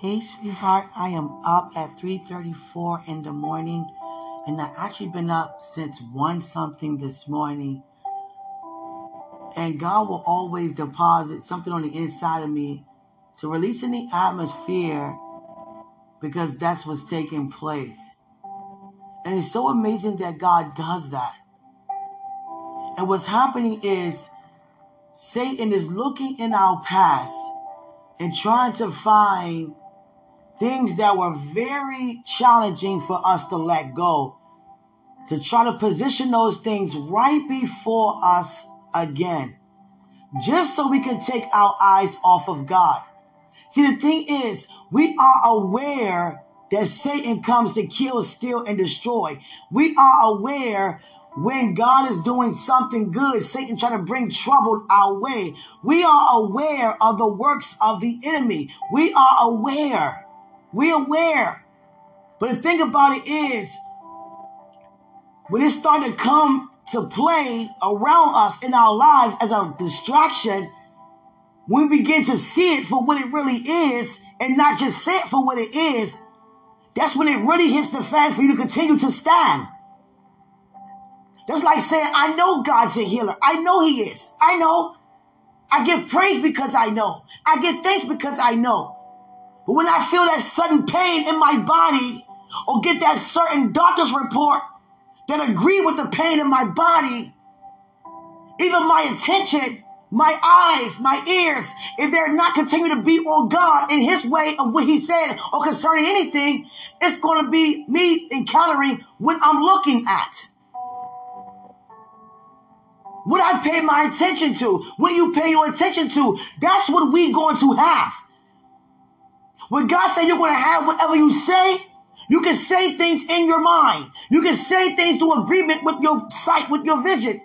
Hey, sweetheart, I am up at 3:34 in the morning, and I've actually been up since one something this morning. And God will always deposit something on the inside of me to release in the atmosphere because that's what's taking place. And it's so amazing that God does that. And what's happening is Satan is looking in our past and trying to find things that were very challenging for us to let go, to try to position those things right before us again, just so we can take our eyes off of God. See, the thing is, we are aware that Satan comes to kill, steal, and destroy. We are aware when God is doing something good, Satan trying to bring trouble our way. We are aware of the works of the enemy. We are aware. We're aware. But the thing about it is, when it started to come to play around us in our lives as a distraction, we begin to see it for what it really is and not just say it for what it is, that's when it really hits the fan for you to continue to stand. That's like saying, I know God's a healer. I know He is. I know. I give praise because I know. I give thanks because I know. But when I feel that sudden pain in my body or get that certain doctor's report that agree with the pain in my body, even my intention, my eyes, my ears, if they're not continuing to be on God in his way of what he said or concerning anything, it's going to be me encountering what I'm looking at. What I pay my attention to, what you pay your attention to, that's what we're going to have. When God said you're going to have whatever you say, you can say things in your mind. You can say things through agreement with your sight, with your vision.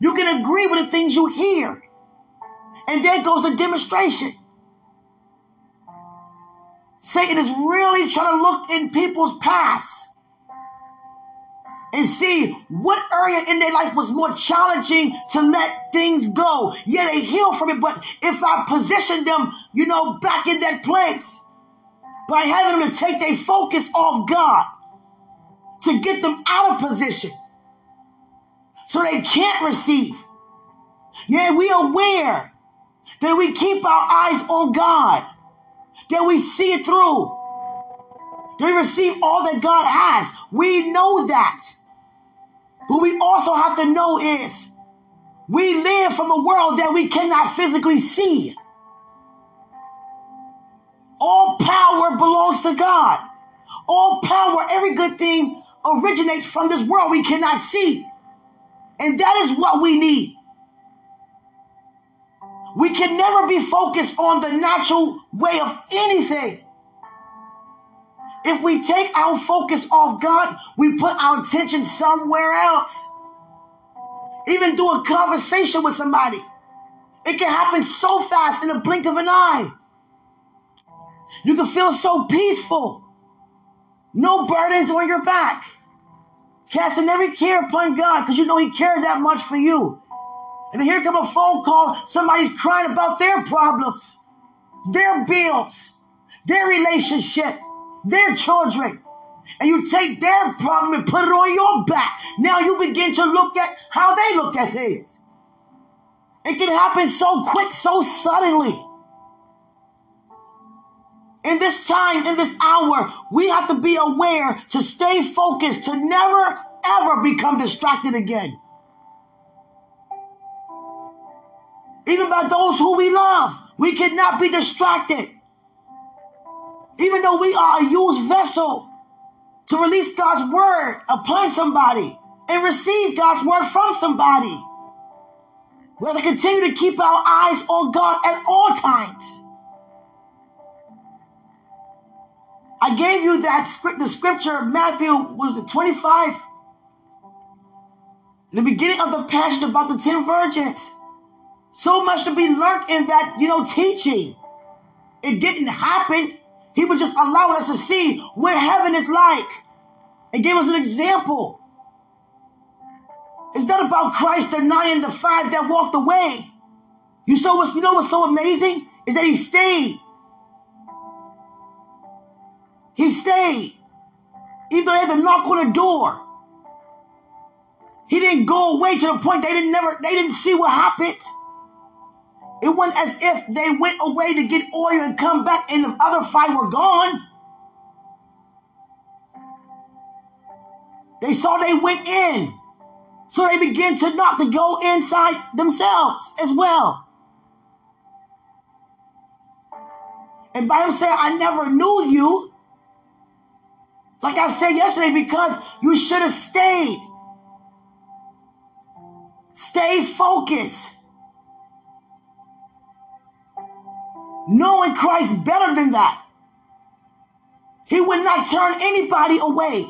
You can agree with the things you hear. And there goes the demonstration. Satan is really trying to look in people's past and see what area in their life was more challenging to let things go. Yeah, they heal from it, but if I position them, you know, back in that place, by having them to take their focus off God to get them out of position so they can't receive. Yeah, we are aware that we keep our eyes on God, that we see it through, that we receive all that God has. We know that. But we also have to know is we live from a world that we cannot physically see. All power belongs to God. All power, every good thing originates from this world we cannot see. And that is what we need. We can never be focused on the natural way of anything. If we take our focus off God, we put our attention somewhere else. Even do a conversation with somebody. It can happen so fast in a blink of an eye. You can feel so peaceful. No burdens on your back. Casting every care upon God because you know He cares that much for you. And here come a phone call. Somebody's crying about their problems, their bills, their relationship, their children. And you take their problem and put it on your back. Now you begin to look at how they look at things. It can happen so quick, so suddenly in this time, in this hour, we have to be aware to stay focused, to never ever become distracted again. Even by those who we love, we cannot be distracted. Even though we are a used vessel to release God's word upon somebody and receive God's word from somebody. We have to continue to keep our eyes on God at all times. I gave you that script, the scripture, Matthew, was it 25? In the beginning of the passage about the 10 virgins. So much to be learned in that, you know, teaching. It didn't happen. He was just allowing us to see what heaven is like. And gave us an example. It's not about Christ denying the five that walked away. You saw what's, you know what's so amazing? Is that he stayed. He stayed. Even though they had to knock on the door. He didn't go away to the point they didn't never they didn't see what happened. It wasn't as if they went away to get oil and come back and the other five were gone. They saw they went in. So they began to knock to go inside themselves as well. And Bible said, I never knew you. Like I said yesterday, because you should have stayed. Stay focused. Knowing Christ better than that. He would not turn anybody away.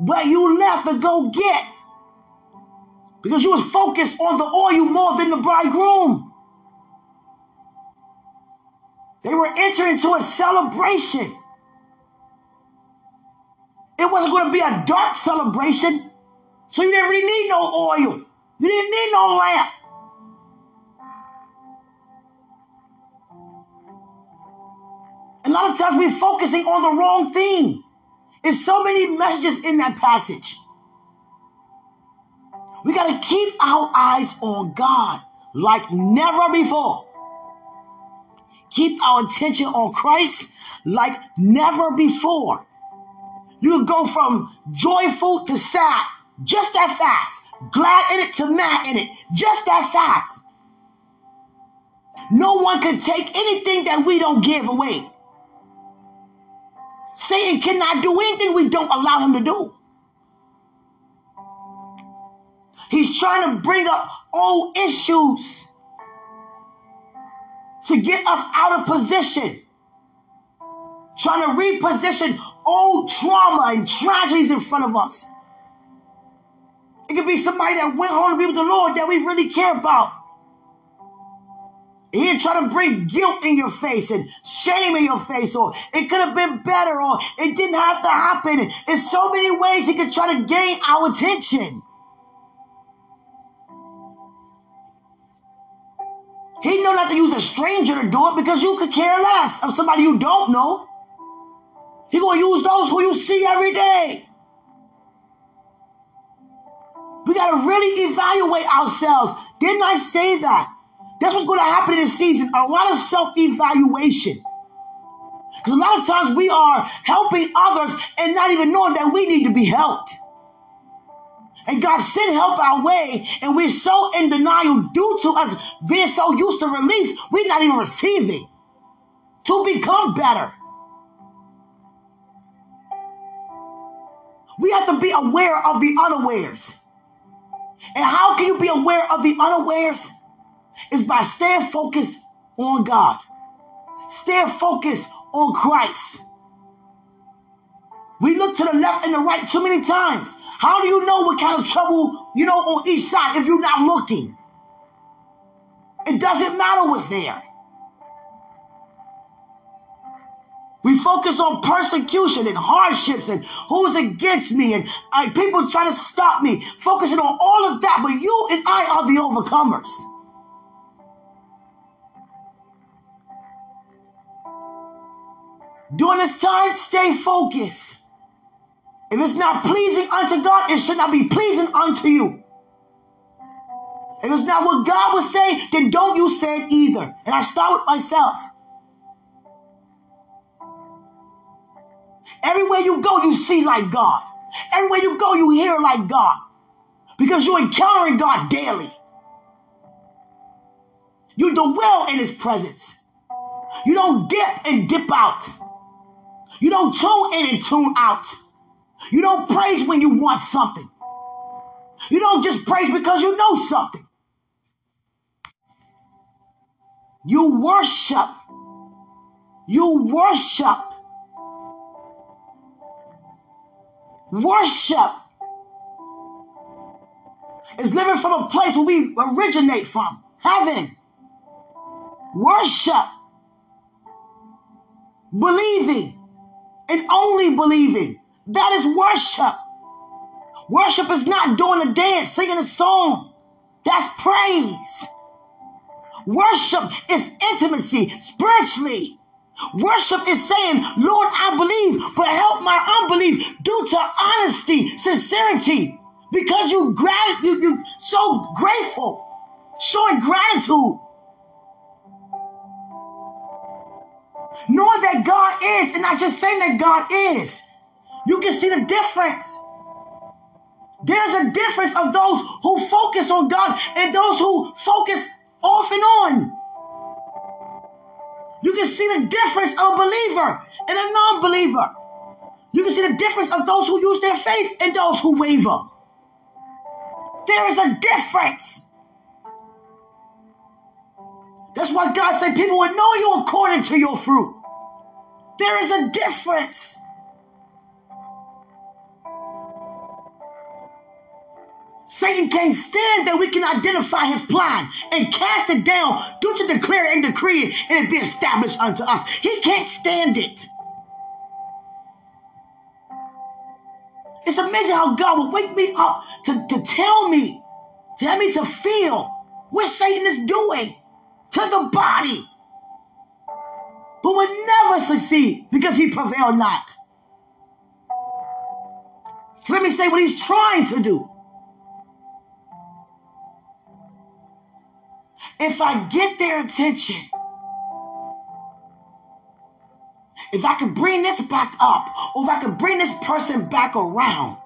But you left to go get. Because you was focused on the oil more than the bridegroom. They were entering into a celebration. It wasn't going to be a dark celebration. So you didn't really need no oil. You didn't need no lamp. A lot of times we're focusing on the wrong thing. There's so many messages in that passage. We got to keep our eyes on God like never before. Keep our attention on Christ like never before. You go from joyful to sad just that fast. Glad in it to mad in it just that fast. No one can take anything that we don't give away. Satan cannot do anything we don't allow him to do. He's trying to bring up old issues to get us out of position. Trying to reposition old trauma and tragedies in front of us. It could be somebody that went home to be with the Lord that we really care about. He ain't try to bring guilt in your face and shame in your face, or it could have been better, or it didn't have to happen. In so many ways he could try to gain our attention. He know not to use a stranger to do it because you could care less of somebody you don't know. He gonna use those who you see every day. We got to really evaluate ourselves. Didn't I say that? That's what's going to happen in this season. A lot of self evaluation. Because a lot of times we are helping others and not even knowing that we need to be helped. And God sent help our way, and we're so in denial due to us being so used to release, we're not even receiving to become better. We have to be aware of the unawares. And how can you be aware of the unawares? Is by staying focused on God. Staying focused on Christ. We look to the left and the right too many times. How do you know what kind of trouble, you know, on each side if you're not looking? It doesn't matter what's there. We focus on persecution and hardships and who's against me and uh, people trying to stop me, focusing on all of that. But you and I are the overcomers. During this time, stay focused. If it's not pleasing unto God, it should not be pleasing unto you. If it's not what God would say, then don't you say it either. And I start with myself. Everywhere you go, you see like God. Everywhere you go, you hear like God. Because you're encountering God daily. You dwell in his presence. You don't dip and dip out. You don't tune in and tune out. You don't praise when you want something. You don't just praise because you know something. You worship. You worship Worship is living from a place where we originate from heaven. Worship, believing, and only believing. That is worship. Worship is not doing a dance, singing a song. That's praise. Worship is intimacy spiritually. Worship is saying, Lord, I believe, but help my unbelief due to honesty, sincerity, because you grat- you, you so grateful, showing gratitude. Knowing that God is, and not just saying that God is. You can see the difference. There's a difference of those who focus on God and those who focus off and on. You can see the difference of a believer and a non believer. You can see the difference of those who use their faith and those who waver. There is a difference. That's why God said people would know you according to your fruit. There is a difference. Satan can't stand that we can identify his plan and cast it down due to declare and decree it and it be established unto us. He can't stand it. It's amazing how God will wake me up to, to tell me, tell me to feel what Satan is doing to the body, but will never succeed because he prevailed not. So let me say what he's trying to do. If I get their attention, if I can bring this back up, or if I can bring this person back around,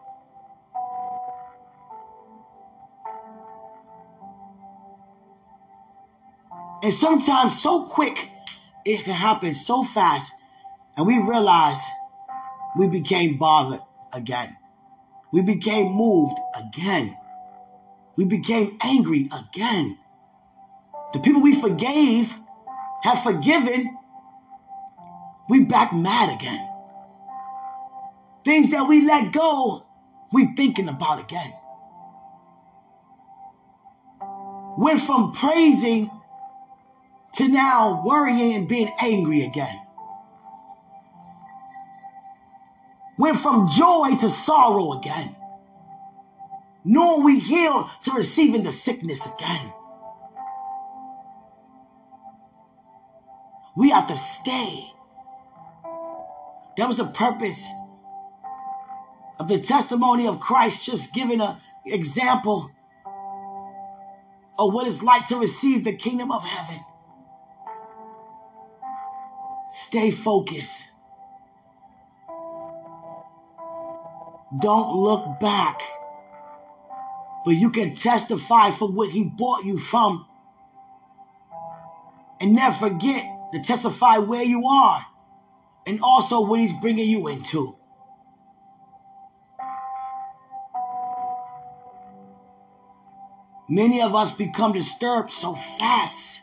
and sometimes so quick, it can happen so fast, and we realize we became bothered again. We became moved again. We became angry again. The people we forgave have forgiven. We back mad again. Things that we let go, we thinking about again. Went from praising to now worrying and being angry again. Went from joy to sorrow again. Nor we heal to receiving the sickness again. We have to stay. That was the purpose of the testimony of Christ, just giving an example of what it's like to receive the kingdom of heaven. Stay focused. Don't look back. But you can testify for what he bought you from. And never forget to testify where you are and also what he's bringing you into. Many of us become disturbed so fast.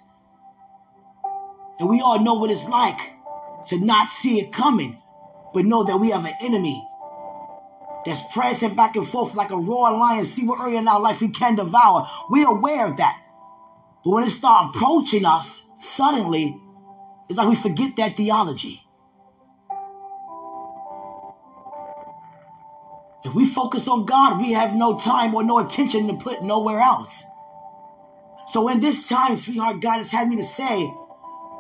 And we all know what it's like to not see it coming, but know that we have an enemy that's prancing back and forth like a roaring lion, see what area in our life he can devour. We're aware of that. But when it starts approaching us, suddenly it's like we forget that theology. If we focus on God, we have no time or no attention to put nowhere else. So in this time, sweetheart, God has had me to say,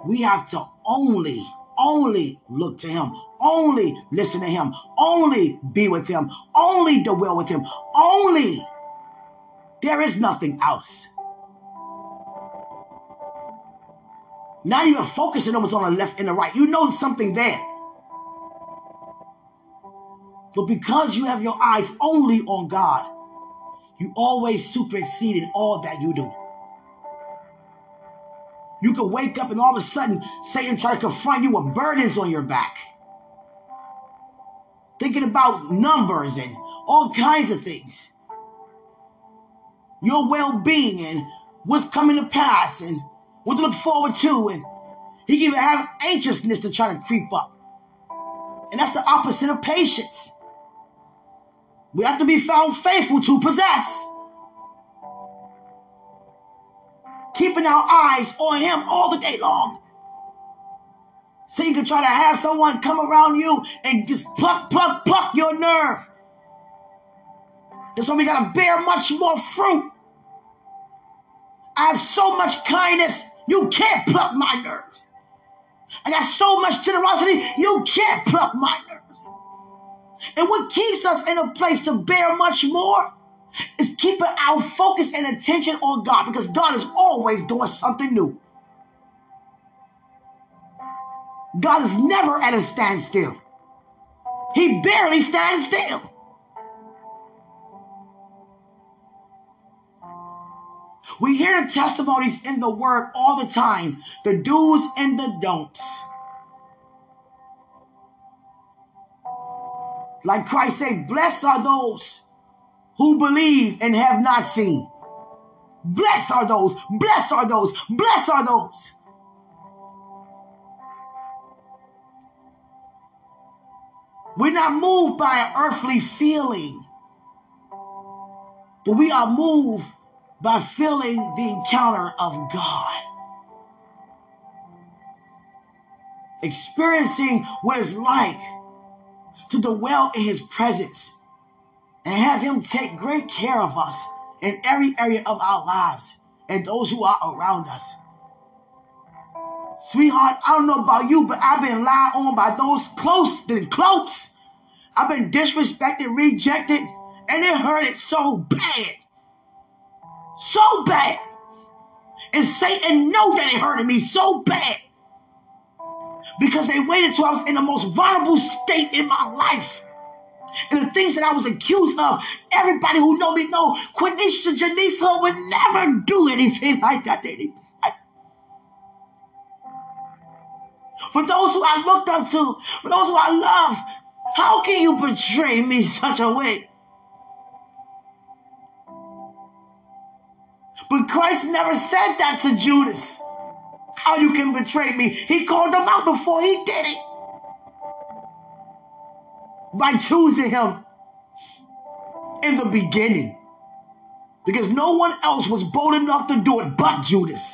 we have to only, only look to Him, only listen to Him, only be with Him, only dwell with Him, only. There is nothing else. Now you're focusing on what's on the left and the right. You know something there. But because you have your eyes only on God, you always super exceed in all that you do. You can wake up and all of a sudden Satan try to confront you with burdens on your back. Thinking about numbers and all kinds of things. Your well-being and what's coming to pass and what to look forward to. And he can even have anxiousness to try to creep up. And that's the opposite of patience. We have to be found faithful to possess. Keeping our eyes on him all the day long. So you can try to have someone come around you and just pluck, pluck, pluck your nerve. That's why we gotta bear much more fruit. I have so much kindness, you can't pluck my nerves. I got so much generosity, you can't pluck my nerves. And what keeps us in a place to bear much more is keeping our focus and attention on God because God is always doing something new. God is never at a standstill. He barely stands still. We hear the testimonies in the word all the time the do's and the don'ts. Like Christ said, blessed are those who believe and have not seen. Blessed are those, blessed are those, blessed are those. We're not moved by an earthly feeling, but we are moved by feeling the encounter of God. Experiencing what it's like to dwell in his presence and have him take great care of us in every area of our lives and those who are around us. Sweetheart, I don't know about you, but I've been lied on by those close to close. I've been disrespected, rejected, and it hurted so bad so bad. And Satan know that it hurted me so bad. Because they waited till I was in the most vulnerable state in my life. And the things that I was accused of, everybody who know me know, Quenisha Janice would never do anything like that anybody. For those who I looked up to, for those who I love, how can you betray me such a way? But Christ never said that to Judas. How you can betray me. He called him out before he did it. By choosing him in the beginning. Because no one else was bold enough to do it but Judas.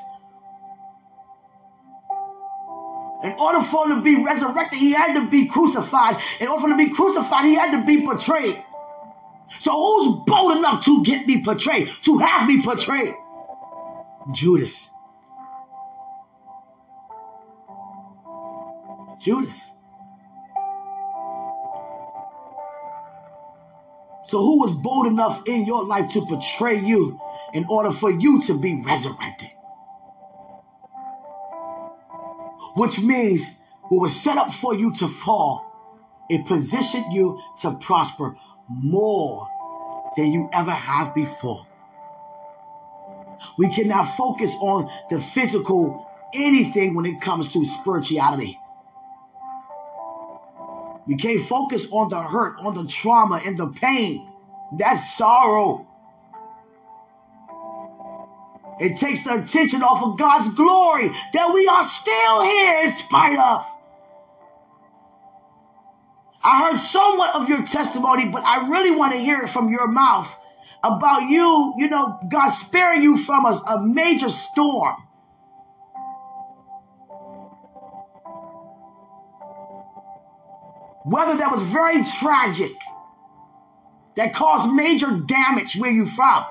In order for him to be resurrected, he had to be crucified. In order for him to be crucified, he had to be betrayed. So who's bold enough to get me betrayed, to have me betrayed? Judas. Judas. So, who was bold enough in your life to betray you in order for you to be resurrected? Which means what was set up for you to fall, it positioned you to prosper more than you ever have before. We cannot focus on the physical anything when it comes to spirituality. We can't focus on the hurt, on the trauma, and the pain. That's sorrow. It takes the attention off of God's glory that we are still here in spite of. I heard somewhat of your testimony, but I really want to hear it from your mouth about you, you know, God sparing you from a, a major storm. Whether that was very tragic, that caused major damage where you from.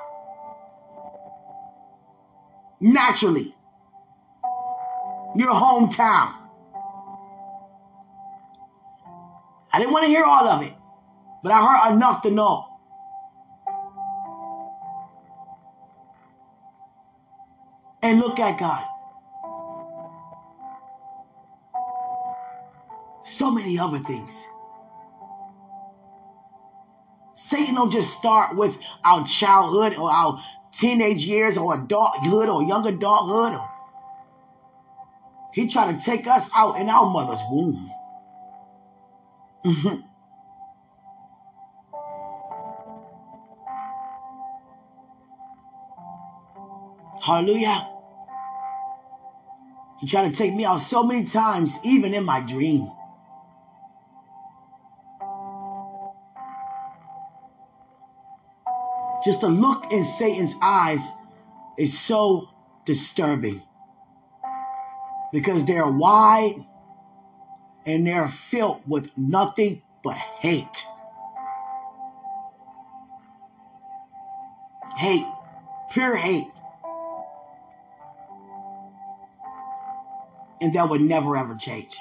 Naturally. Your hometown. I didn't want to hear all of it, but I heard enough to know and look at God. So many other things. Satan don't just start with our childhood or our teenage years or adulthood or young adulthood. He trying to take us out in our mother's womb. Mm-hmm. Hallelujah. He tried to take me out so many times, even in my dream. Just to look in Satan's eyes is so disturbing because they're wide and they're filled with nothing but hate. Hate, pure hate. And that would never ever change.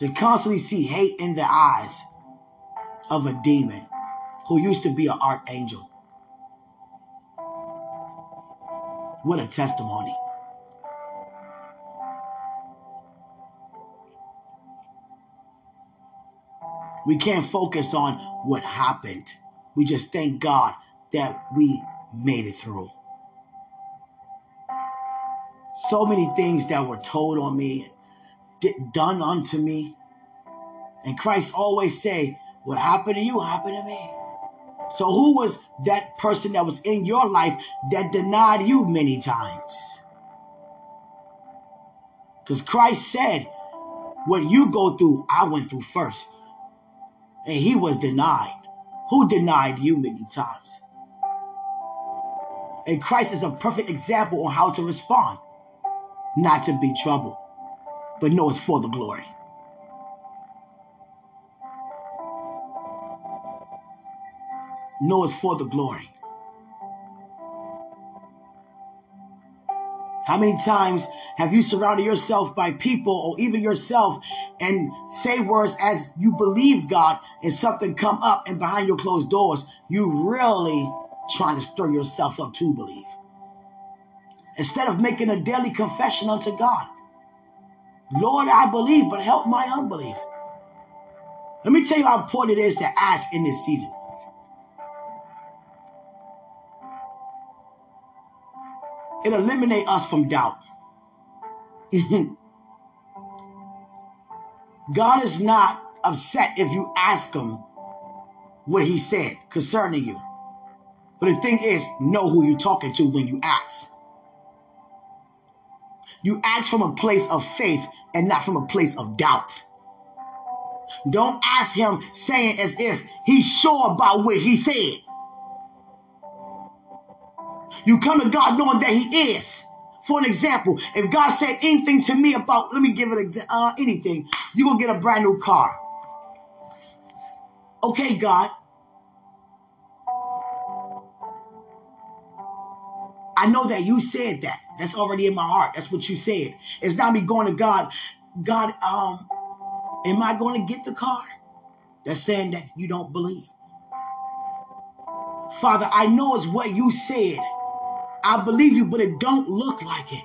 To constantly see hate in the eyes of a demon who used to be an archangel. What a testimony. We can't focus on what happened. We just thank God that we made it through. So many things that were told on me, done unto me. And Christ always say, what happened to you happened to me. So who was that person that was in your life that denied you many times? Because Christ said, what you go through, I went through first and he was denied. Who denied you many times? And Christ is a perfect example on how to respond. Not to be troubled, but know it's for the glory. Know it's for the glory. How many times have you surrounded yourself by people or even yourself and say words as you believe God and something come up and behind your closed doors, you really trying to stir yourself up to believe. Instead of making a daily confession unto God. Lord, I believe, but help my unbelief. Let me tell you how important it is to ask in this season. It eliminates us from doubt. God is not upset if you ask him what he said concerning you. But the thing is, know who you're talking to when you ask. You ask from a place of faith and not from a place of doubt. Don't ask him saying as if he's sure about what he said. You come to God knowing that he is. For an example, if God said anything to me about, let me give it uh, anything, you're gonna get a brand new car. Okay, God. I know that you said that. That's already in my heart. That's what you said. It's not me going to God. God, um, am I going to get the car? That's saying that you don't believe. Father, I know it's what you said. I believe you, but it don't look like it.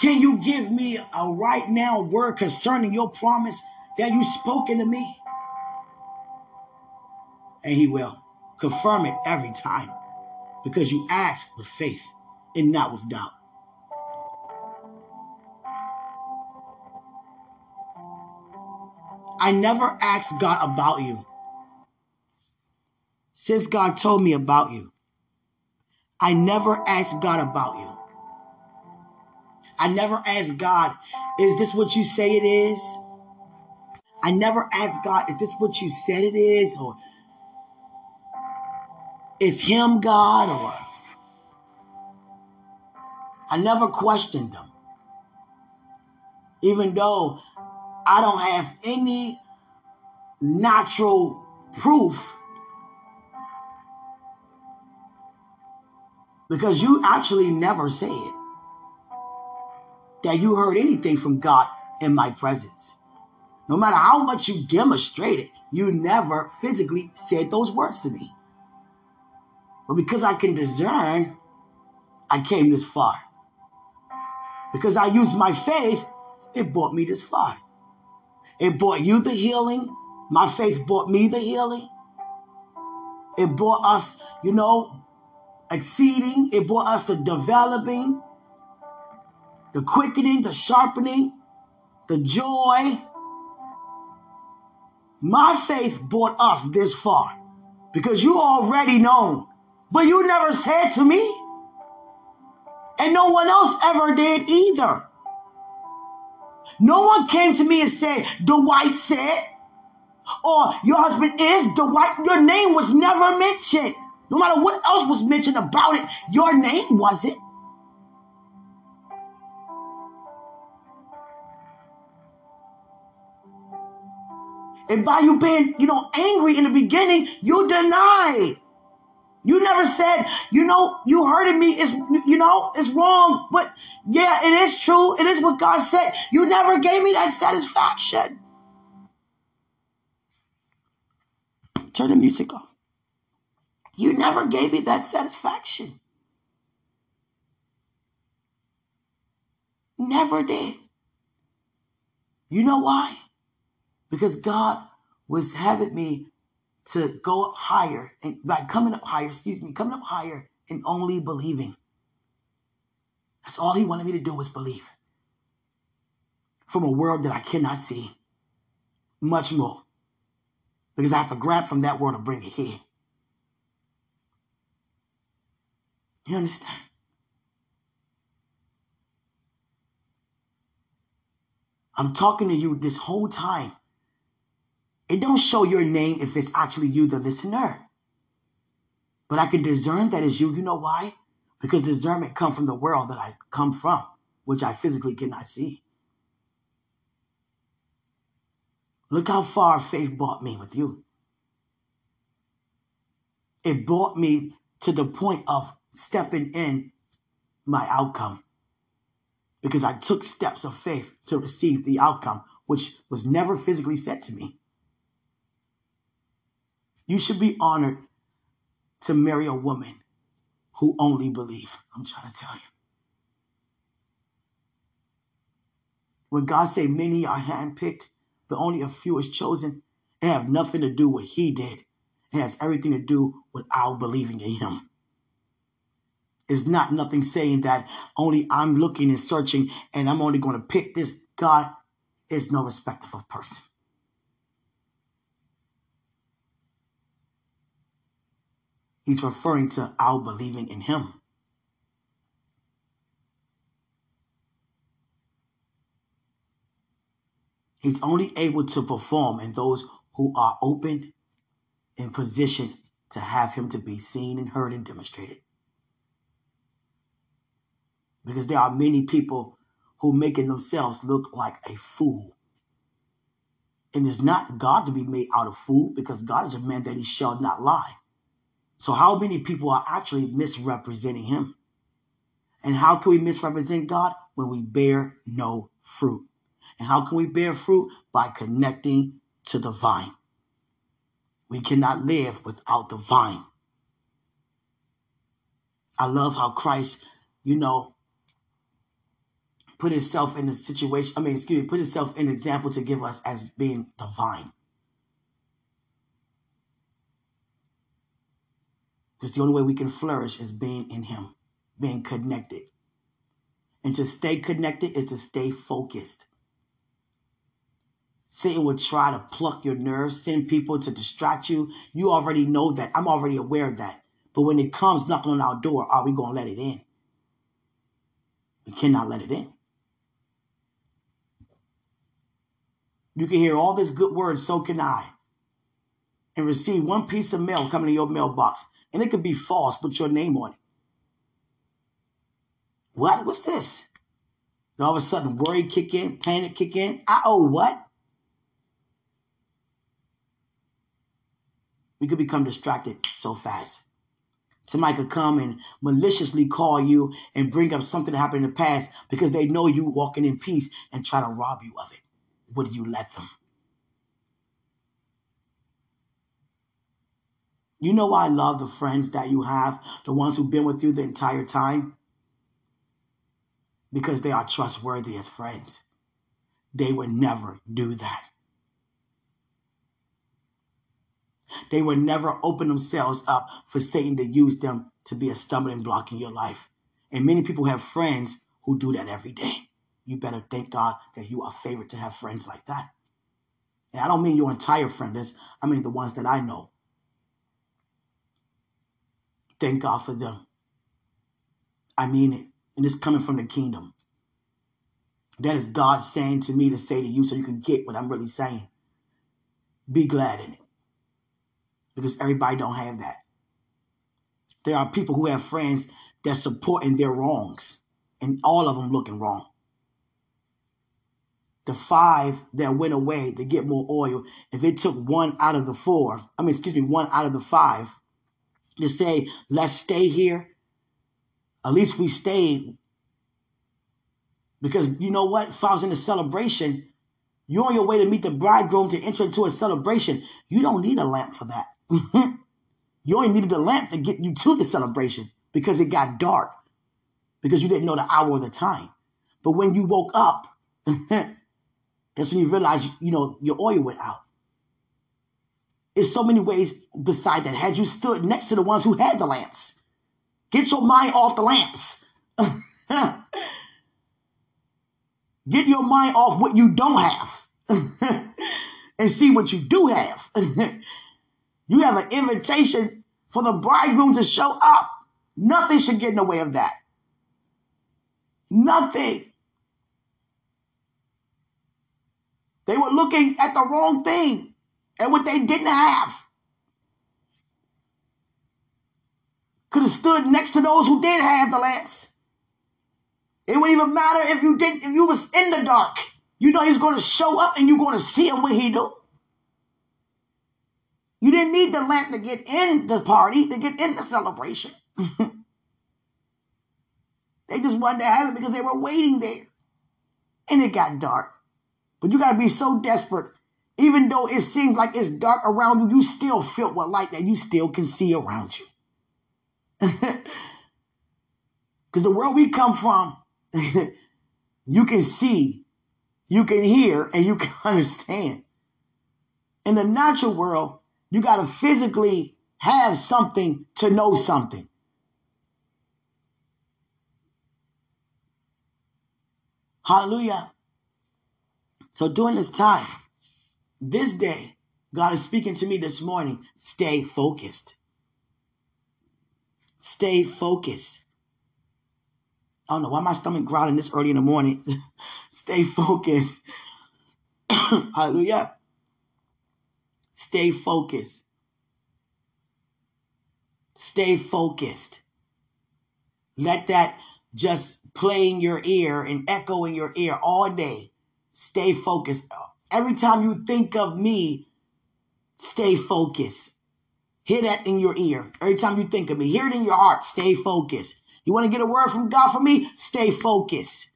Can you give me a right now word concerning your promise that you spoken to me? And he will confirm it every time because you ask with faith and not with doubt. I never asked God about you since God told me about you. I never asked God about you. I never asked God, is this what you say it is? I never asked God, is this what you said it is? Or is him God? Or I never questioned them. Even though I don't have any natural proof Because you actually never said that you heard anything from God in my presence. No matter how much you demonstrated, you never physically said those words to me. But because I can discern, I came this far. Because I used my faith, it brought me this far. It brought you the healing. My faith brought me the healing. It brought us, you know, exceeding. It brought us the developing, the quickening, the sharpening, the joy. My faith brought us this far because you already know, but you never said to me. And no one else ever did either. No one came to me and said, Dwight said, or your husband is Dwight. Your name was never mentioned. No matter what else was mentioned about it, your name wasn't. And by you being, you know, angry in the beginning, you denied. You never said, you know, you hurting me. It's, you know, it's wrong. But yeah, it is true. It is what God said. You never gave me that satisfaction. Turn the music off. You never gave me that satisfaction. Never did. You know why? Because God was having me to go up higher and by coming up higher, excuse me, coming up higher and only believing. That's all he wanted me to do was believe. From a world that I cannot see. Much more. Because I have to grab from that world to bring it here. You understand? I'm talking to you this whole time it don't show your name if it's actually you, the listener. But I can discern that it's you. You know why? Because discernment comes from the world that I come from, which I physically cannot see. Look how far faith brought me with you. It brought me to the point of stepping in my outcome because I took steps of faith to receive the outcome, which was never physically said to me. You should be honored to marry a woman who only believe. I'm trying to tell you. When God say many are handpicked, but only a few is chosen, it have nothing to do with he did. It has everything to do with our believing in him. It's not nothing saying that only I'm looking and searching and I'm only going to pick this. God is no respecter of person. He's referring to our believing in him. He's only able to perform in those who are open in position to have him to be seen and heard and demonstrated. Because there are many people who making themselves look like a fool. And it's not God to be made out of fool because God is a man that he shall not lie. So, how many people are actually misrepresenting Him? And how can we misrepresent God? When we bear no fruit. And how can we bear fruit? By connecting to the vine. We cannot live without the vine. I love how Christ, you know, put himself in a situation, I mean, excuse me, put himself in an example to give us as being the vine. Because the only way we can flourish is being in Him, being connected. And to stay connected is to stay focused. Satan will try to pluck your nerves, send people to distract you. You already know that. I'm already aware of that. But when it comes knocking on our door, are we going to let it in? We cannot let it in. You can hear all this good word, so can I, and receive one piece of mail coming to your mailbox and it could be false. Put your name on it. What? What's this? And all of a sudden, worry kick in, panic kick in. I owe what? We could become distracted so fast. Somebody could come and maliciously call you and bring up something that happened in the past because they know you walking in peace and try to rob you of it. Would you let them? You know why I love the friends that you have, the ones who've been with you the entire time? Because they are trustworthy as friends. They would never do that. They would never open themselves up for Satan to use them to be a stumbling block in your life. And many people have friends who do that every day. You better thank God that you are favored to have friends like that. And I don't mean your entire friend list, I mean the ones that I know Thank God for them. I mean it. And it's coming from the kingdom. That is God saying to me to say to you so you can get what I'm really saying. Be glad in it. Because everybody don't have that. There are people who have friends that support in their wrongs. And all of them looking wrong. The five that went away to get more oil, if it took one out of the four, I mean, excuse me, one out of the five, to say, let's stay here. At least we stayed. Because you know what? If I was in a celebration, you're on your way to meet the bridegroom to enter into a celebration. You don't need a lamp for that. you only needed a lamp to get you to the celebration because it got dark, because you didn't know the hour or the time. But when you woke up, that's when you realized, you know, your oil went out. There's so many ways beside that. Had you stood next to the ones who had the lamps, get your mind off the lamps. get your mind off what you don't have and see what you do have. you have an invitation for the bridegroom to show up. Nothing should get in the way of that. Nothing. They were looking at the wrong thing and what they didn't have. Could have stood next to those who did have the lamps. It wouldn't even matter if you didn't, if you was in the dark. You know he's going to show up and you're going to see him when he do. You didn't need the lamp to get in the party, to get in the celebration. they just wanted to have it because they were waiting there. And it got dark. But you got to be so desperate even though it seems like it's dark around you, you still feel what light that you still can see around you. Because the world we come from, you can see, you can hear, and you can understand. In the natural world, you got to physically have something to know something. Hallelujah. So during this time, this day, God is speaking to me this morning. Stay focused. Stay focused. I don't know why my stomach growling this early in the morning. Stay focused. Hallelujah. Stay focused. Stay focused. Let that just play in your ear and echo in your ear all day. Stay focused. Every time you think of me, stay focused. Hear that in your ear. Every time you think of me, hear it in your heart. Stay focused. You want to get a word from God for me? Stay focused.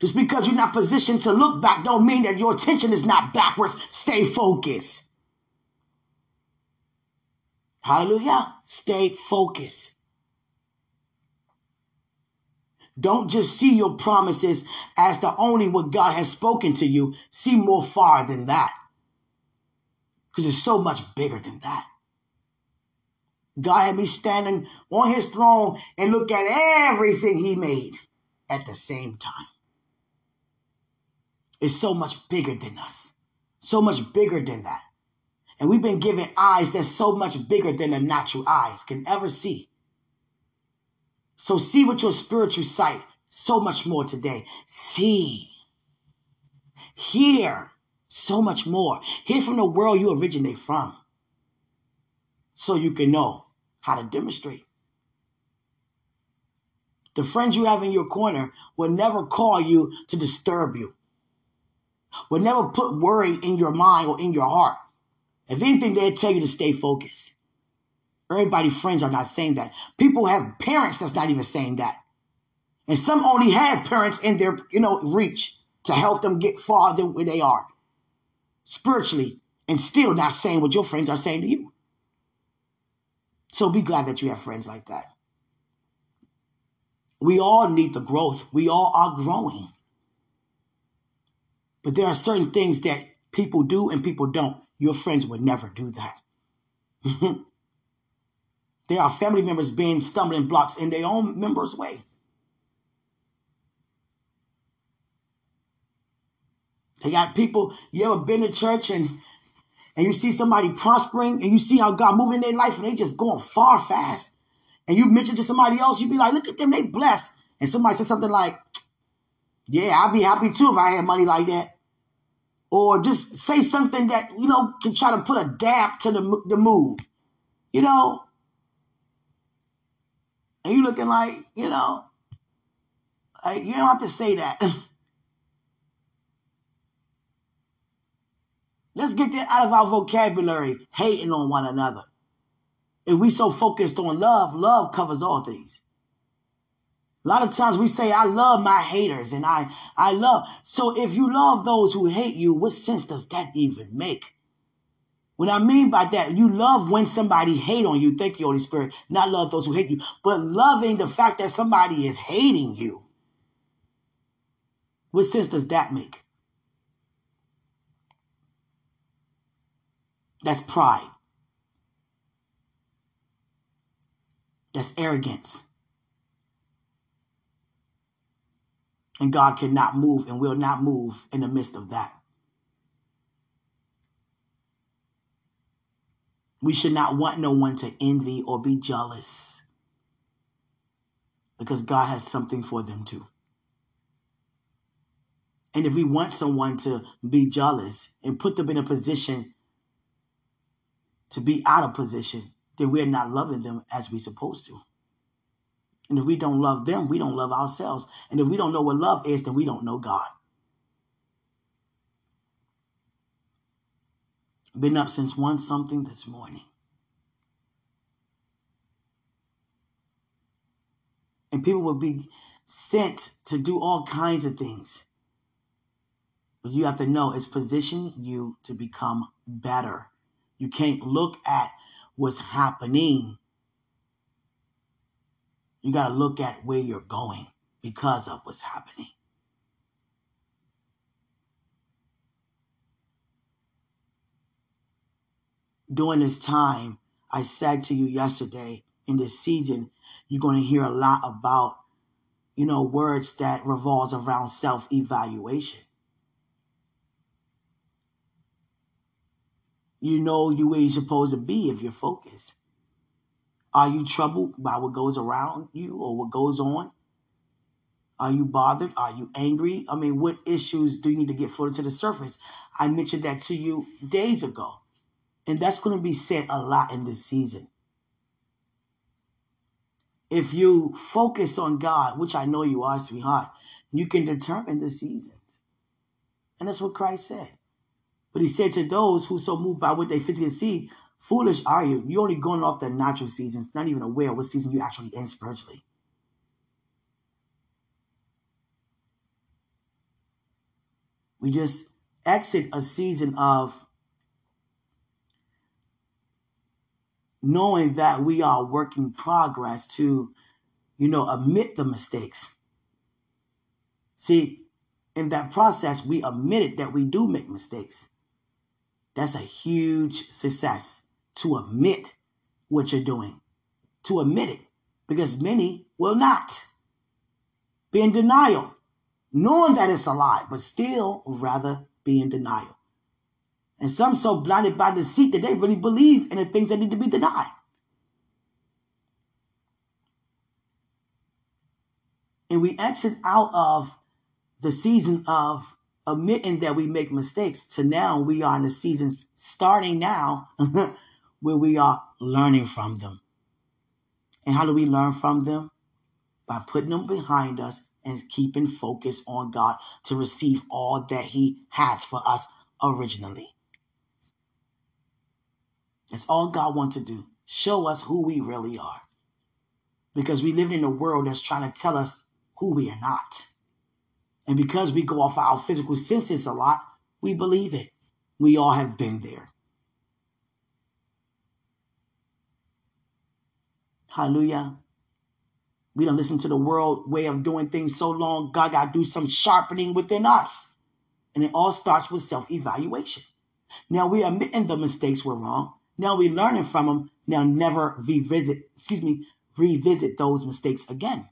Just because you're not positioned to look back don't mean that your attention is not backwards. Stay focused. Hallelujah. Stay focused. Don't just see your promises as the only what God has spoken to you. See more far than that. Because it's so much bigger than that. God had me standing on his throne and look at everything he made at the same time. It's so much bigger than us. So much bigger than that. And we've been given eyes that's so much bigger than the natural eyes can ever see. So see with your spiritual sight so much more today. See. Hear so much more. Hear from the world you originate from. So you can know how to demonstrate. The friends you have in your corner will never call you to disturb you. Will never put worry in your mind or in your heart. If anything, they'll tell you to stay focused. Everybody friends are not saying that. People have parents that's not even saying that. And some only have parents in their, you know, reach to help them get farther where they are spiritually and still not saying what your friends are saying to you. So be glad that you have friends like that. We all need the growth. We all are growing. But there are certain things that people do and people don't. Your friends would never do that. There are family members being stumbling blocks in their own members' way. They got people, you ever been to church and and you see somebody prospering and you see how God moving in their life and they just going far fast. And you mention to somebody else, you'd be like, look at them, they blessed. And somebody says something like, yeah, I'd be happy too if I had money like that. Or just say something that, you know, can try to put a damp to the, the mood. You know, and you looking like, you know, like you don't have to say that. Let's get that out of our vocabulary, hating on one another. If we so focused on love, love covers all things. A lot of times we say, I love my haters and I, I love. So if you love those who hate you, what sense does that even make? What I mean by that, you love when somebody hate on you. Thank you, Holy Spirit. Not love those who hate you, but loving the fact that somebody is hating you. What sense does that make? That's pride. That's arrogance. And God cannot move and will not move in the midst of that. We should not want no one to envy or be jealous because God has something for them too. And if we want someone to be jealous and put them in a position to be out of position, then we're not loving them as we're supposed to. And if we don't love them, we don't love ourselves. And if we don't know what love is, then we don't know God. Been up since one something this morning. And people will be sent to do all kinds of things. But you have to know it's positioning you to become better. You can't look at what's happening. You got to look at where you're going because of what's happening. During this time, I said to you yesterday in this season, you're going to hear a lot about, you know, words that revolves around self-evaluation. You know you where you're supposed to be if you're focused. Are you troubled by what goes around you or what goes on? Are you bothered? Are you angry? I mean, what issues do you need to get floated to the surface? I mentioned that to you days ago. And that's going to be said a lot in this season. If you focus on God, which I know you are, sweetheart, you can determine the seasons. And that's what Christ said. But he said to those who so moved by what they physically see, foolish are you? You're only going off the natural seasons, not even aware of what season you're actually in spiritually. We just exit a season of knowing that we are working progress to, you know, admit the mistakes. See, in that process, we admitted that we do make mistakes. That's a huge success to admit what you're doing, to admit it, because many will not be in denial, knowing that it's a lie, but still rather be in denial. And some so blinded by deceit that they really believe in the things that need to be denied. And we exit out of the season of admitting that we make mistakes to now we are in a season starting now where we are learning from them. And how do we learn from them? By putting them behind us and keeping focus on God to receive all that He has for us originally. That's all God wants to do. Show us who we really are. Because we live in a world that's trying to tell us who we are not. And because we go off our physical senses a lot, we believe it. We all have been there. Hallelujah. We don't listen to the world way of doing things so long. God got to do some sharpening within us. And it all starts with self evaluation. Now we admitting the mistakes were wrong. Now we're learning from them. Now never revisit, excuse me, revisit those mistakes again.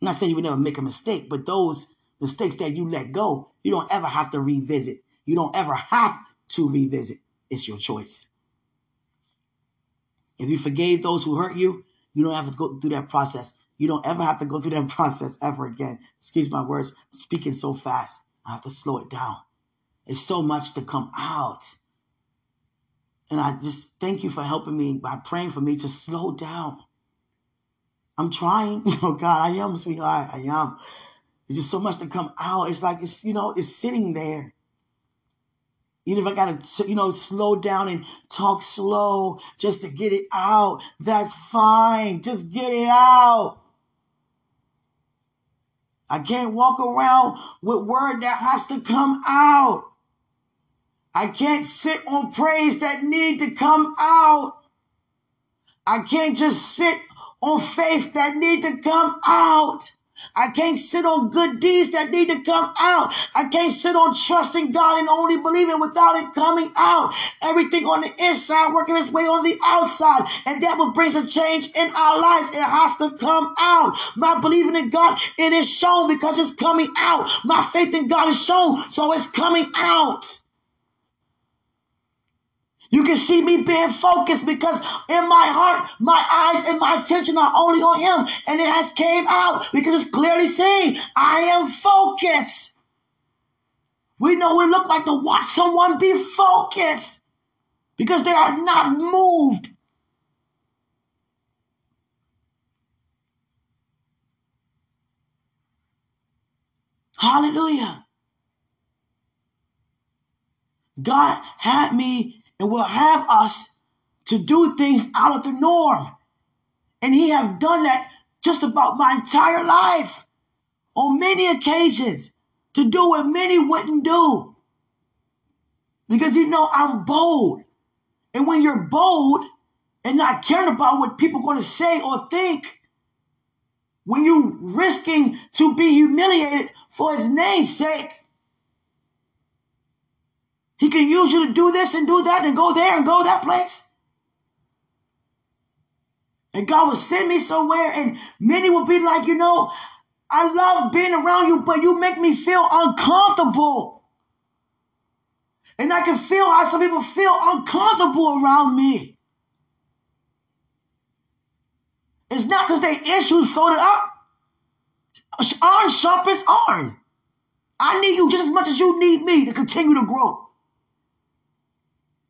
I'm not saying you would never make a mistake, but those mistakes that you let go, you don't ever have to revisit. You don't ever have to revisit. It's your choice. If you forgave those who hurt you, you don't have to go through that process. You don't ever have to go through that process ever again. Excuse my words, speaking so fast. I have to slow it down. It's so much to come out. And I just thank you for helping me by praying for me to slow down. I'm trying. Oh God, I am, sweetheart. I am. There's just so much to come out. It's like it's you know it's sitting there. Even if I gotta, you know, slow down and talk slow just to get it out, that's fine. Just get it out. I can't walk around with word that has to come out. I can't sit on praise that need to come out. I can't just sit on faith that need to come out. I can't sit on good deeds that need to come out. I can't sit on trusting God and only believing without it coming out. Everything on the inside working its way on the outside. And that will bring a change in our lives. It has to come out. My believing in God, it is shown because it's coming out. My faith in God is shown, so it's coming out. You can see me being focused because in my heart, my eyes and my attention are only on him. And it has came out because it's clearly seen. I am focused. We know we look like to watch someone be focused because they are not moved. Hallelujah. God had me and will have us to do things out of the norm. And he have done that just about my entire life on many occasions to do what many wouldn't do. Because you know I'm bold. And when you're bold and not caring about what people are going to say or think, when you risking to be humiliated for his name's sake, he can use you to do this and do that and go there and go that place. And God will send me somewhere, and many will be like, you know, I love being around you, but you make me feel uncomfortable. And I can feel how some people feel uncomfortable around me. It's not because they issues sorted up. Uh, iron sharpens iron. I need you just as much as you need me to continue to grow.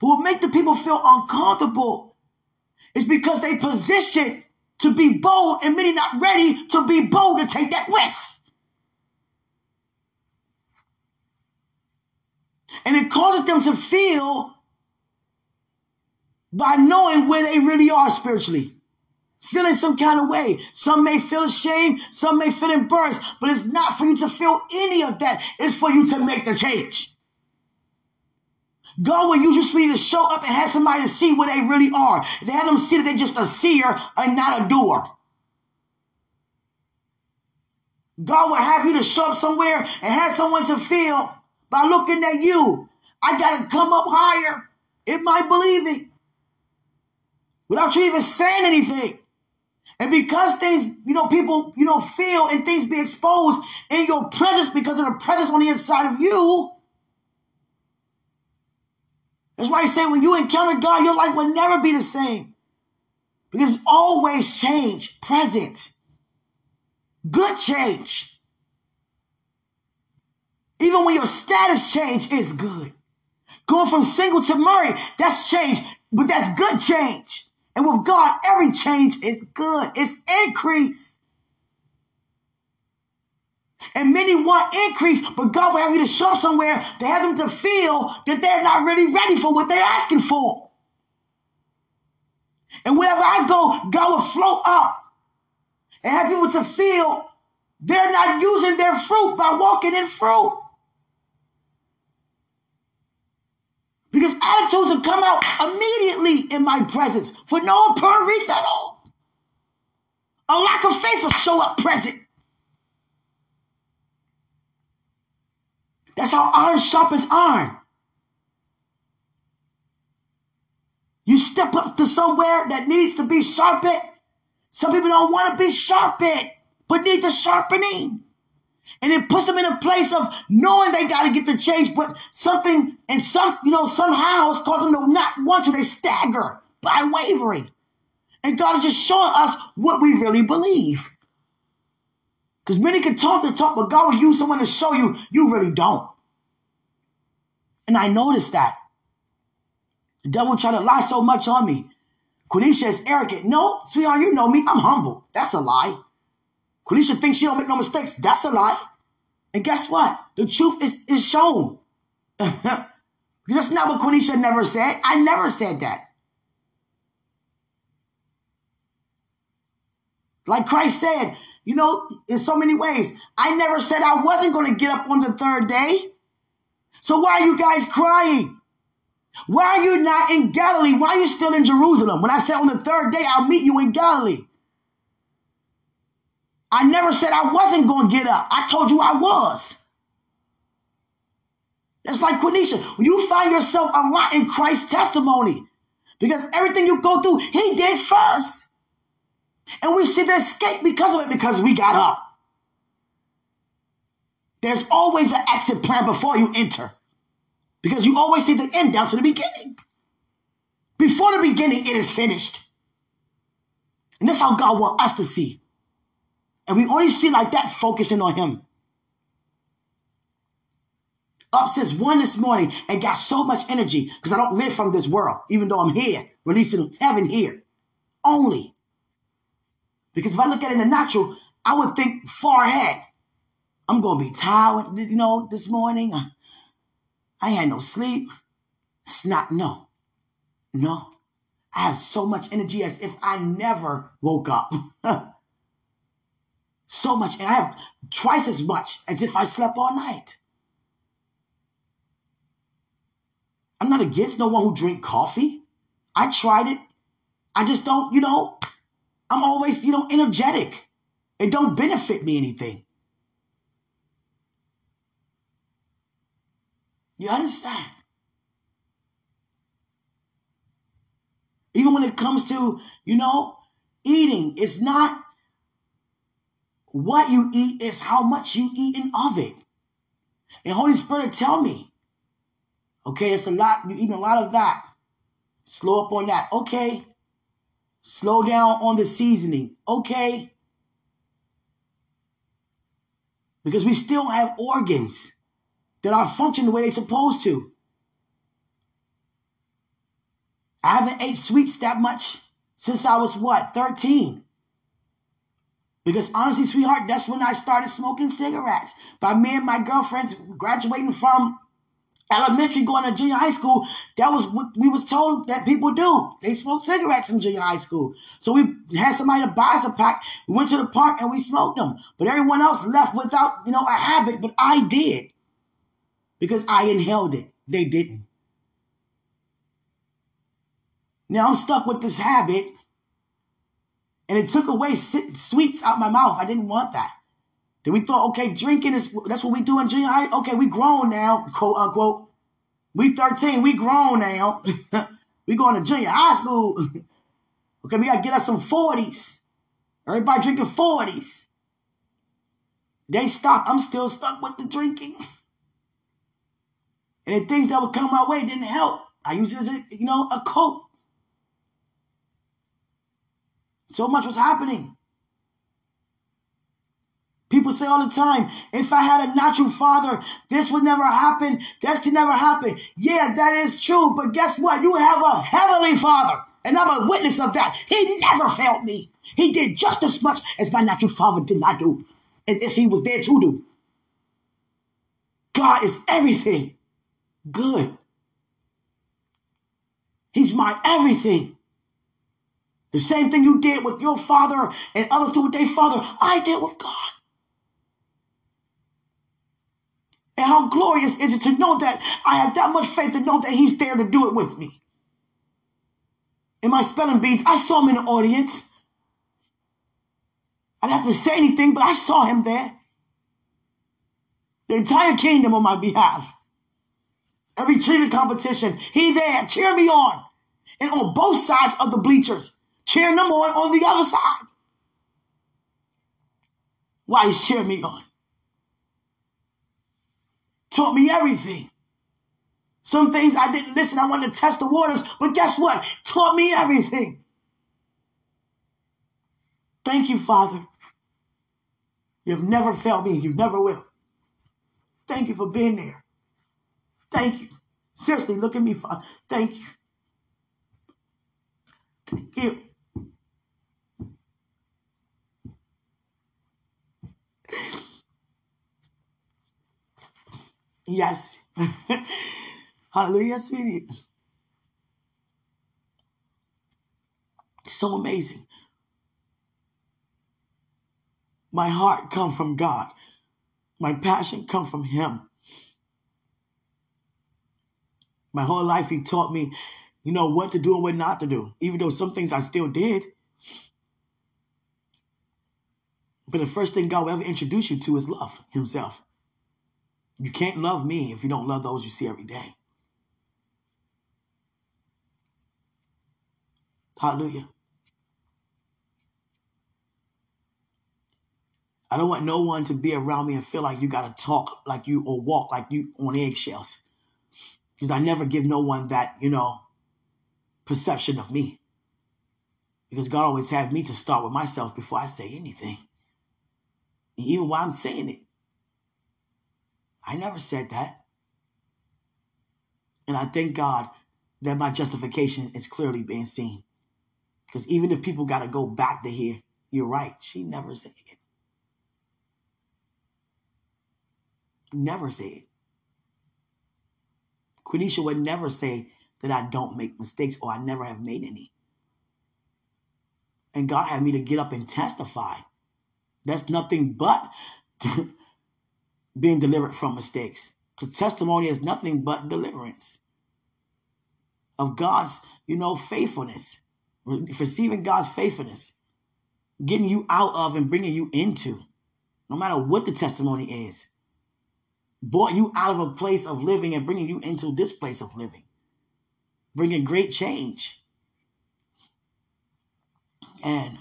But what make the people feel uncomfortable is because they position to be bold and many not ready to be bold to take that risk. And it causes them to feel by knowing where they really are spiritually. Feeling some kind of way. Some may feel ashamed, some may feel embarrassed, but it's not for you to feel any of that. It's for you to make the change. God will use you to show up and have somebody to see what they really are. They have them see that they're just a seer and not a doer. God will have you to show up somewhere and have someone to feel by looking at you. I got to come up higher It might believe believing without you even saying anything. And because things, you know, people, you know, feel and things be exposed in your presence because of the presence on the inside of you, that's why I say when you encounter God, your life will never be the same. Because it's always change, present. Good change. Even when your status change is good. Going from single to married, that's change, but that's good change. And with God, every change is good. It's increase. And many want increase, but God will have you to show somewhere to have them to feel that they're not really ready for what they're asking for. And wherever I go, God will flow up and have people to feel they're not using their fruit by walking in fruit. Because attitudes will come out immediately in my presence for no apparent reason at all. A lack of faith will show up present. That's how iron sharpens iron. You step up to somewhere that needs to be sharpened. Some people don't want to be sharpened, but need the sharpening. And it puts them in a place of knowing they got to get the change, but something and some, you know, somehow it's causing them to not want to. They stagger by wavering. And God is just showing us what we really believe. Because many can talk the talk, but God will use someone to show you you really don't. And I noticed that. The devil tried to lie so much on me. Quenisha is arrogant. No, sweetheart, you know me. I'm humble. That's a lie. Quenisha thinks she don't make no mistakes. That's a lie. And guess what? The truth is, is shown. That's not what Quenisha never said. I never said that. Like Christ said, you know, in so many ways, I never said I wasn't going to get up on the third day. So why are you guys crying? Why are you not in Galilee? Why are you still in Jerusalem? When I said on the third day, I'll meet you in Galilee. I never said I wasn't going to get up. I told you I was. That's like Quenisha. You find yourself a lot in Christ's testimony, because everything you go through, he did first. And we see the escape because of it, because we got up. There's always an exit plan before you enter. Because you always see the end down to the beginning. Before the beginning, it is finished. And that's how God wants us to see. And we only see like that, focusing on Him. Up since one this morning and got so much energy because I don't live from this world, even though I'm here, releasing heaven here. Only. Because if I look at it in the natural, I would think far ahead. I'm going to be tired, you know, this morning. I had no sleep. It's not, no, no. I have so much energy as if I never woke up. so much. And I have twice as much as if I slept all night. I'm not against no one who drink coffee. I tried it. I just don't, you know, I'm always, you know, energetic. It don't benefit me anything. You understand? Even when it comes to, you know, eating, it's not what you eat, it's how much you eat in of it. And Holy Spirit tell me, okay, it's a lot, you eating a lot of that. Slow up on that. Okay. Slow down on the seasoning. Okay. Because we still have organs that are functioning the way they're supposed to. I haven't ate sweets that much since I was what, 13. Because honestly, sweetheart, that's when I started smoking cigarettes. By me and my girlfriends graduating from elementary going to junior high school, that was what we was told that people do. They smoke cigarettes in junior high school. So we had somebody to buy us a pack. We went to the park and we smoked them. But everyone else left without, you know, a habit, but I did because I inhaled it. They didn't. Now I'm stuck with this habit, and it took away sweets out my mouth. I didn't want that. Then we thought, okay, drinking is that's what we do in junior high. Okay, we grown now, quote unquote. We 13, we grown now. we going to junior high school. okay, we gotta get us some 40s. Everybody drinking 40s. They stopped. I'm still stuck with the drinking. And the things that would come my way didn't help. I used it as a, you know, a coat. So much was happening. People say all the time, if I had a natural father, this would never happen. That could never happen. Yeah, that is true. But guess what? You have a heavenly father. And I'm a witness of that. He never failed me. He did just as much as my natural father did not do. And if he was there to do. God is everything good. He's my everything. The same thing you did with your father and others do with their father, I did with God. And how glorious is it to know that I have that much faith to know that He's there to do it with me. In my spelling bees, I saw him in the audience. I didn't have to say anything, but I saw him there. The entire kingdom on my behalf. Every cheering competition, he there, cheer me on. And on both sides of the bleachers, cheering them on on the other side. Why he's cheering me on? Taught me everything. Some things I didn't listen. I wanted to test the waters, but guess what? Taught me everything. Thank you, Father. You've never failed me. You never will. Thank you for being there. Thank you. Seriously, look at me, Father. Thank you. Thank you. Yes. Hallelujah, sweetie. So amazing. My heart come from God. My passion come from him. My whole life he taught me, you know, what to do and what not to do. Even though some things I still did. But the first thing God will ever introduce you to is love himself. You can't love me if you don't love those you see every day. Hallelujah. I don't want no one to be around me and feel like you got to talk like you or walk like you on eggshells. Because I never give no one that, you know, perception of me. Because God always had me to start with myself before I say anything. And even while I'm saying it, I never said that. And I thank God that my justification is clearly being seen. Because even if people got to go back to here, you're right. She never said it. Never said it. Quenisha would never say that I don't make mistakes or I never have made any. And God had me to get up and testify. That's nothing but being delivered from mistakes. Because testimony is nothing but deliverance of God's, you know, faithfulness, receiving God's faithfulness, getting you out of and bringing you into, no matter what the testimony is brought you out of a place of living and bringing you into this place of living, bringing great change. And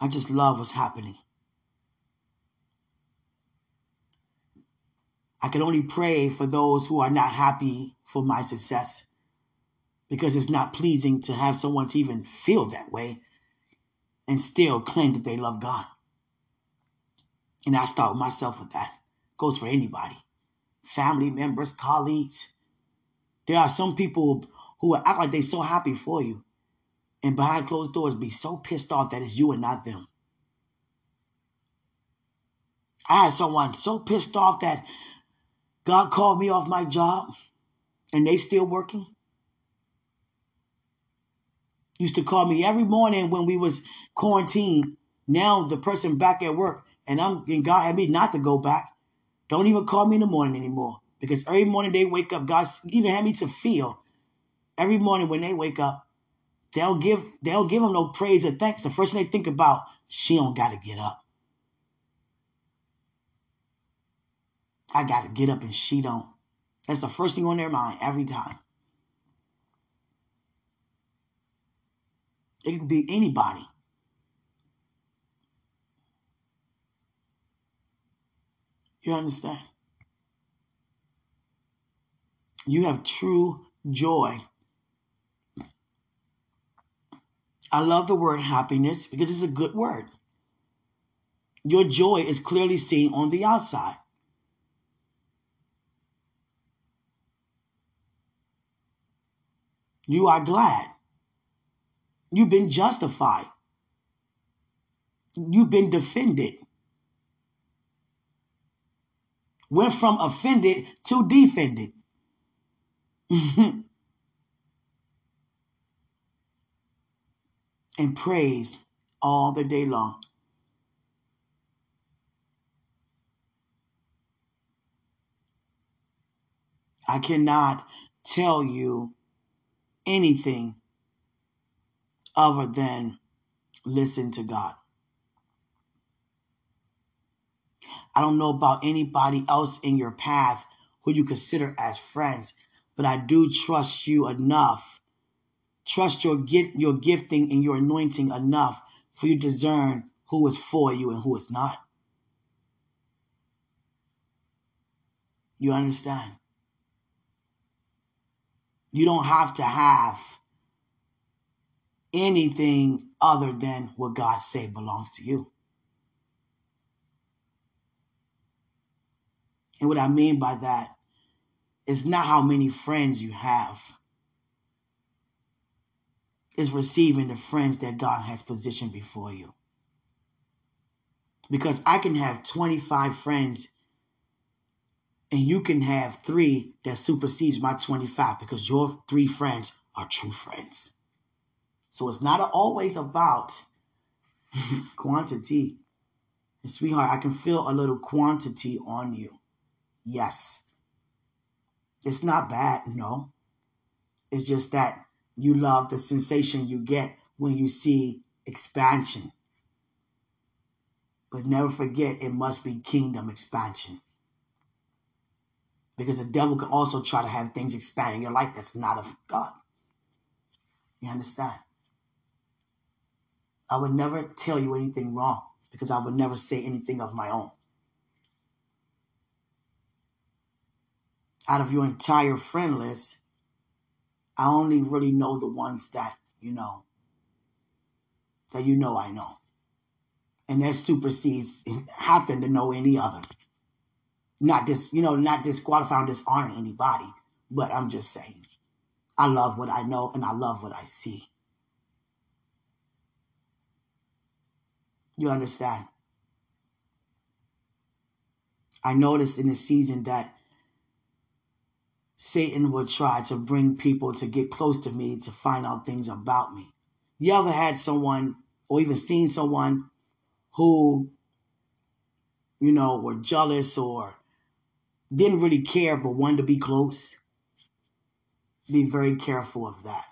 I just love what's happening. I can only pray for those who are not happy for my success because it's not pleasing to have someone to even feel that way and still claim that they love God. And I start with myself with that. Goes for anybody. Family members, colleagues. There are some people who act like they're so happy for you. And behind closed doors be so pissed off that it's you and not them. I had someone so pissed off that God called me off my job and they still working. Used to call me every morning when we was quarantined. Now the person back at work and I'm and God had me not to go back. Don't even call me in the morning anymore. Because every morning they wake up, God even had me to feel every morning when they wake up, they'll give they'll give them no praise or thanks. The first thing they think about, she don't gotta get up. I gotta get up and she don't. That's the first thing on their mind every time. It could be anybody. You understand? You have true joy. I love the word happiness because it's a good word. Your joy is clearly seen on the outside. You are glad. You've been justified. You've been defended. went from offended to defended. and praise all the day long. I cannot tell you anything other than listen to God. I don't know about anybody else in your path who you consider as friends, but I do trust you enough. Trust your gift, your gifting and your anointing enough for you to discern who is for you and who is not. You understand? You don't have to have anything other than what God say belongs to you. And what I mean by that is not how many friends you have. It's receiving the friends that God has positioned before you. Because I can have 25 friends And you can have three that supersedes my 25 because your three friends are true friends. So it's not always about quantity. And sweetheart, I can feel a little quantity on you. Yes. It's not bad, no. It's just that you love the sensation you get when you see expansion. But never forget it must be kingdom expansion. Because the devil can also try to have things expand in your life that's not of God. You understand? I would never tell you anything wrong because I would never say anything of my own. Out of your entire friend list, I only really know the ones that you know, that you know I know. And that supersedes having to know any other. Not dis, you know, not disqualifying, dishonoring anybody, but I'm just saying, I love what I know and I love what I see. You understand? I noticed in the season that Satan would try to bring people to get close to me to find out things about me. You ever had someone or even seen someone who, you know, were jealous or didn't really care but wanted to be close? Be very careful of that.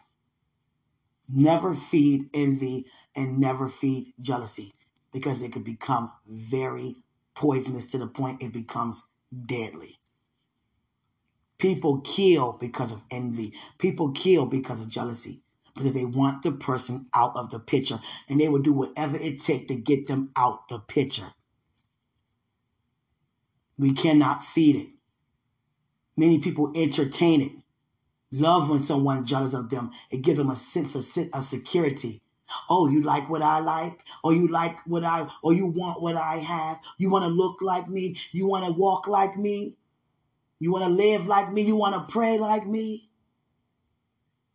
Never feed envy and never feed jealousy because it could become very poisonous to the point it becomes deadly. People kill because of envy. People kill because of jealousy because they want the person out of the picture and they will do whatever it takes to get them out the picture. We cannot feed it. Many people entertain it. Love when someone jealous of them. It gives them a sense of, of security. Oh, you like what I like? Or you like what I, or you want what I have? You want to look like me? You want to walk like me? You want to live like me? You want to pray like me?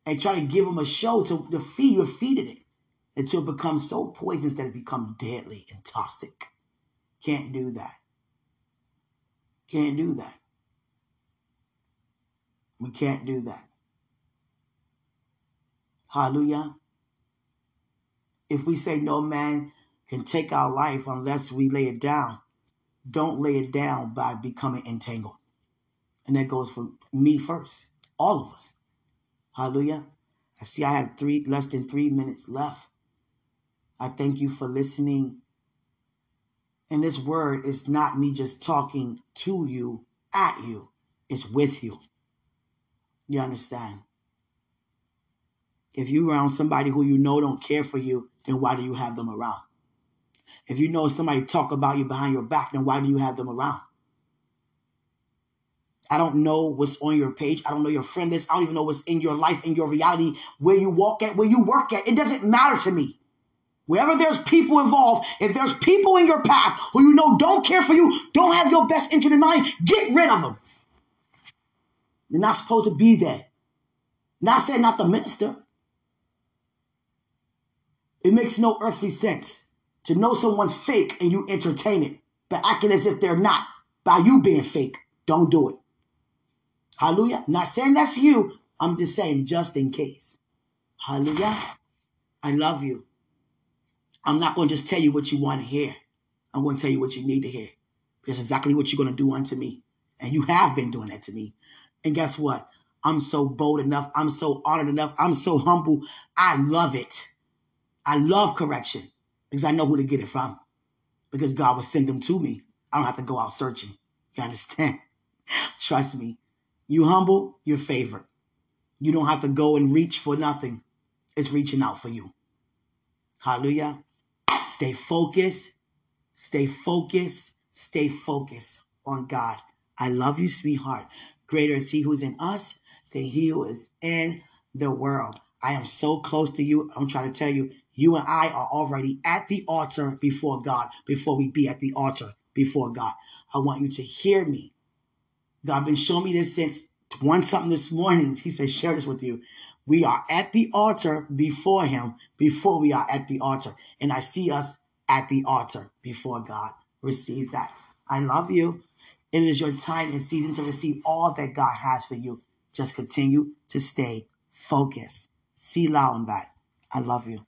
And try to give them a show to, to feed, you're feeding it until it becomes so poisonous that it becomes deadly and toxic. Can't do that. Can't do that. We can't do that. Hallelujah. If we say no man can take our life unless we lay it down, don't lay it down by becoming entangled. And that goes for me first, all of us. Hallelujah. I see I have three less than three minutes left. I thank you for listening. And this word is not me just talking to you, at you. It's with you. You understand? If you're around somebody who you know don't care for you, then why do you have them around? If you know somebody talk about you behind your back, then why do you have them around? I don't know what's on your page. I don't know your friend list. I don't even know what's in your life, in your reality, where you walk at, where you work at. It doesn't matter to me. Wherever there's people involved, if there's people in your path who you know don't care for you, don't have your best interest in mind, get rid of them. You're not supposed to be there. Not saying not the minister. It makes no earthly sense to know someone's fake and you entertain it, but acting as if they're not by you being fake. Don't do it. Hallelujah. Not saying that's you. I'm just saying just in case. Hallelujah. I love you. I'm not going to just tell you what you want to hear. I'm going to tell you what you need to hear. Because exactly what you're going to do unto me. And you have been doing that to me. And guess what? I'm so bold enough. I'm so honored enough. I'm so humble. I love it. I love correction because I know who to get it from. Because God will send them to me. I don't have to go out searching. You understand? Trust me. You humble, you're favored. You don't have to go and reach for nothing. It's reaching out for you. Hallelujah. Stay focused. Stay focused. Stay focused on God. I love you, sweetheart. Greater is He who's in us than He who is in the world. I am so close to you. I'm trying to tell you, you and I are already at the altar before God before we be at the altar before God. I want you to hear me. God been showing me this since one something this morning. He said, share this with you. We are at the altar before him before we are at the altar. And I see us at the altar before God. Receive that. I love you. It is your time and season to receive all that God has for you. Just continue to stay focused. See loud on that. I love you.